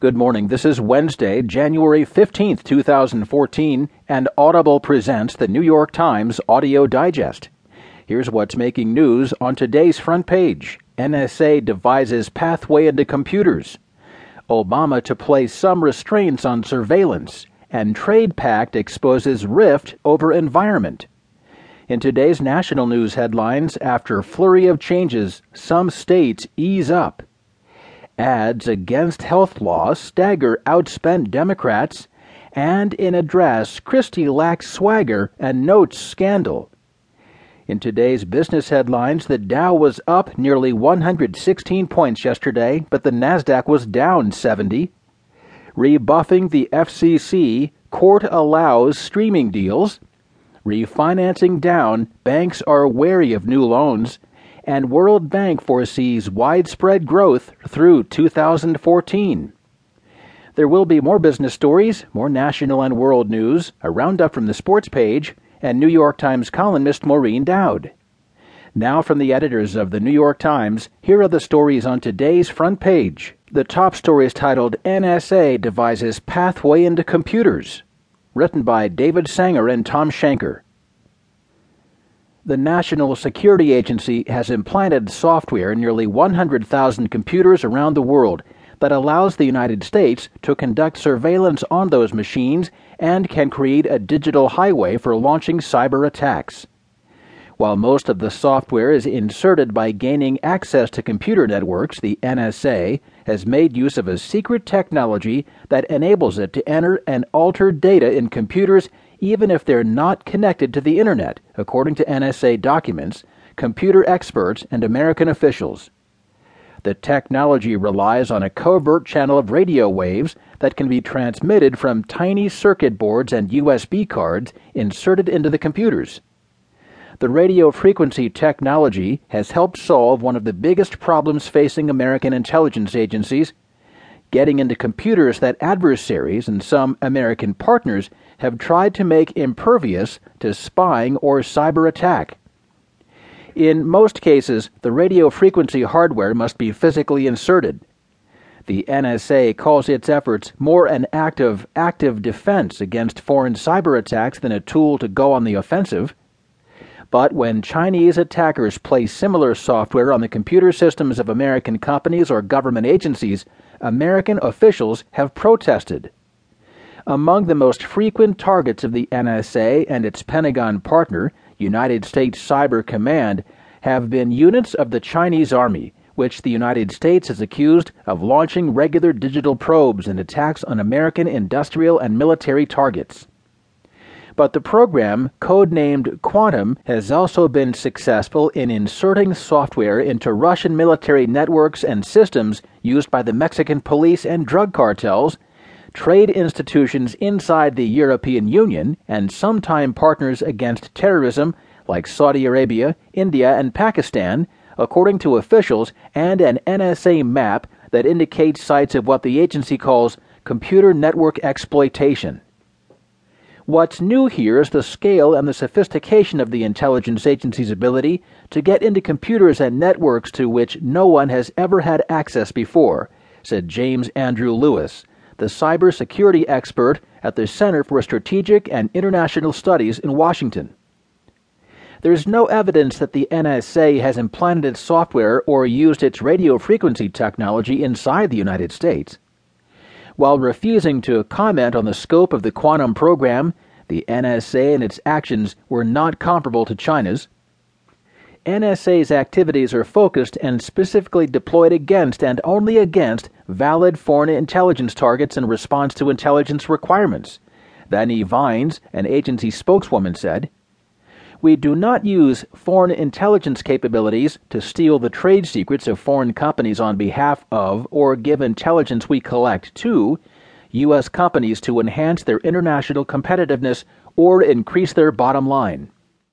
Good morning. This is Wednesday, January 15th, 2014, and Audible presents the New York Times Audio Digest. Here's what's making news on today's front page NSA devises pathway into computers. Obama to place some restraints on surveillance, and Trade Pact exposes rift over environment. In today's national news headlines, after flurry of changes, some states ease up ads against health law stagger outspent Democrats, and in address, Christie lacks swagger and notes scandal. In today's business headlines, the Dow was up nearly 116 points yesterday, but the Nasdaq was down 70. Rebuffing the FCC, court allows streaming deals. Refinancing down, banks are wary of new loans and World Bank foresees widespread growth through 2014. There will be more business stories, more national and world news, a roundup from the sports page, and New York Times columnist Maureen Dowd. Now, from the editors of the New York Times, here are the stories on today's front page. The top story is titled NSA Devises Pathway into Computers, written by David Sanger and Thom Shanker. The National Security Agency has implanted software in nearly 100,000 computers around the world that allows the United States to conduct surveillance on those machines and can create a digital highway for launching cyber attacks. While most of the software is inserted by gaining access to computer networks, the NSA has made use of a secret technology that enables it to enter and alter data in computers even if they're not connected to the Internet, according to NSA documents, computer experts, and American officials. The technology relies on a covert channel of radio waves that can be transmitted from tiny circuit boards and USB cards inserted into the computers. The radio frequency technology has helped solve one of the biggest problems facing American intelligence agencies getting into computers that adversaries and some American partners have tried to make impervious to spying or cyber attack. In most cases, the radio frequency hardware must be physically inserted. The NSA calls its efforts more an act of active defense against foreign cyber attacks than a tool to go on the offensive. But when Chinese attackers place similar software on the computer systems of American companies or government agencies, American officials have protested. Among the most frequent targets of the NSA and its Pentagon partner, United States Cyber Command, have been units of the Chinese Army, which the United States has accused of launching regular digital probes and attacks on American industrial and military targets. But the program, codenamed Quantum, has also been successful in inserting software into Russian military networks and systems used by the Mexican police and drug cartels trade institutions inside the European Union, and sometime partners against terrorism like Saudi Arabia, India, and Pakistan, according to officials, and an NSA map that indicates sites of what the agency calls computer network exploitation. What's new here is the scale and the sophistication of the intelligence agency's ability to get into computers and networks to which no one has ever had access before, said James Andrew Lewis, the cybersecurity expert at the Center for Strategic and International Studies in Washington. There is no evidence that the NSA has implanted its software or used its radio frequency technology inside the United States. While refusing to comment on the scope of the quantum program, the NSA and its actions were not comparable to China's. NSA's activities are focused and specifically deployed against and only against valid foreign intelligence targets in response to intelligence requirements. Vanee Vines, an agency spokeswoman, said. We do not use foreign intelligence capabilities to steal the trade secrets of foreign companies on behalf of or give intelligence we collect to U.S. companies to enhance their international competitiveness or increase their bottom line.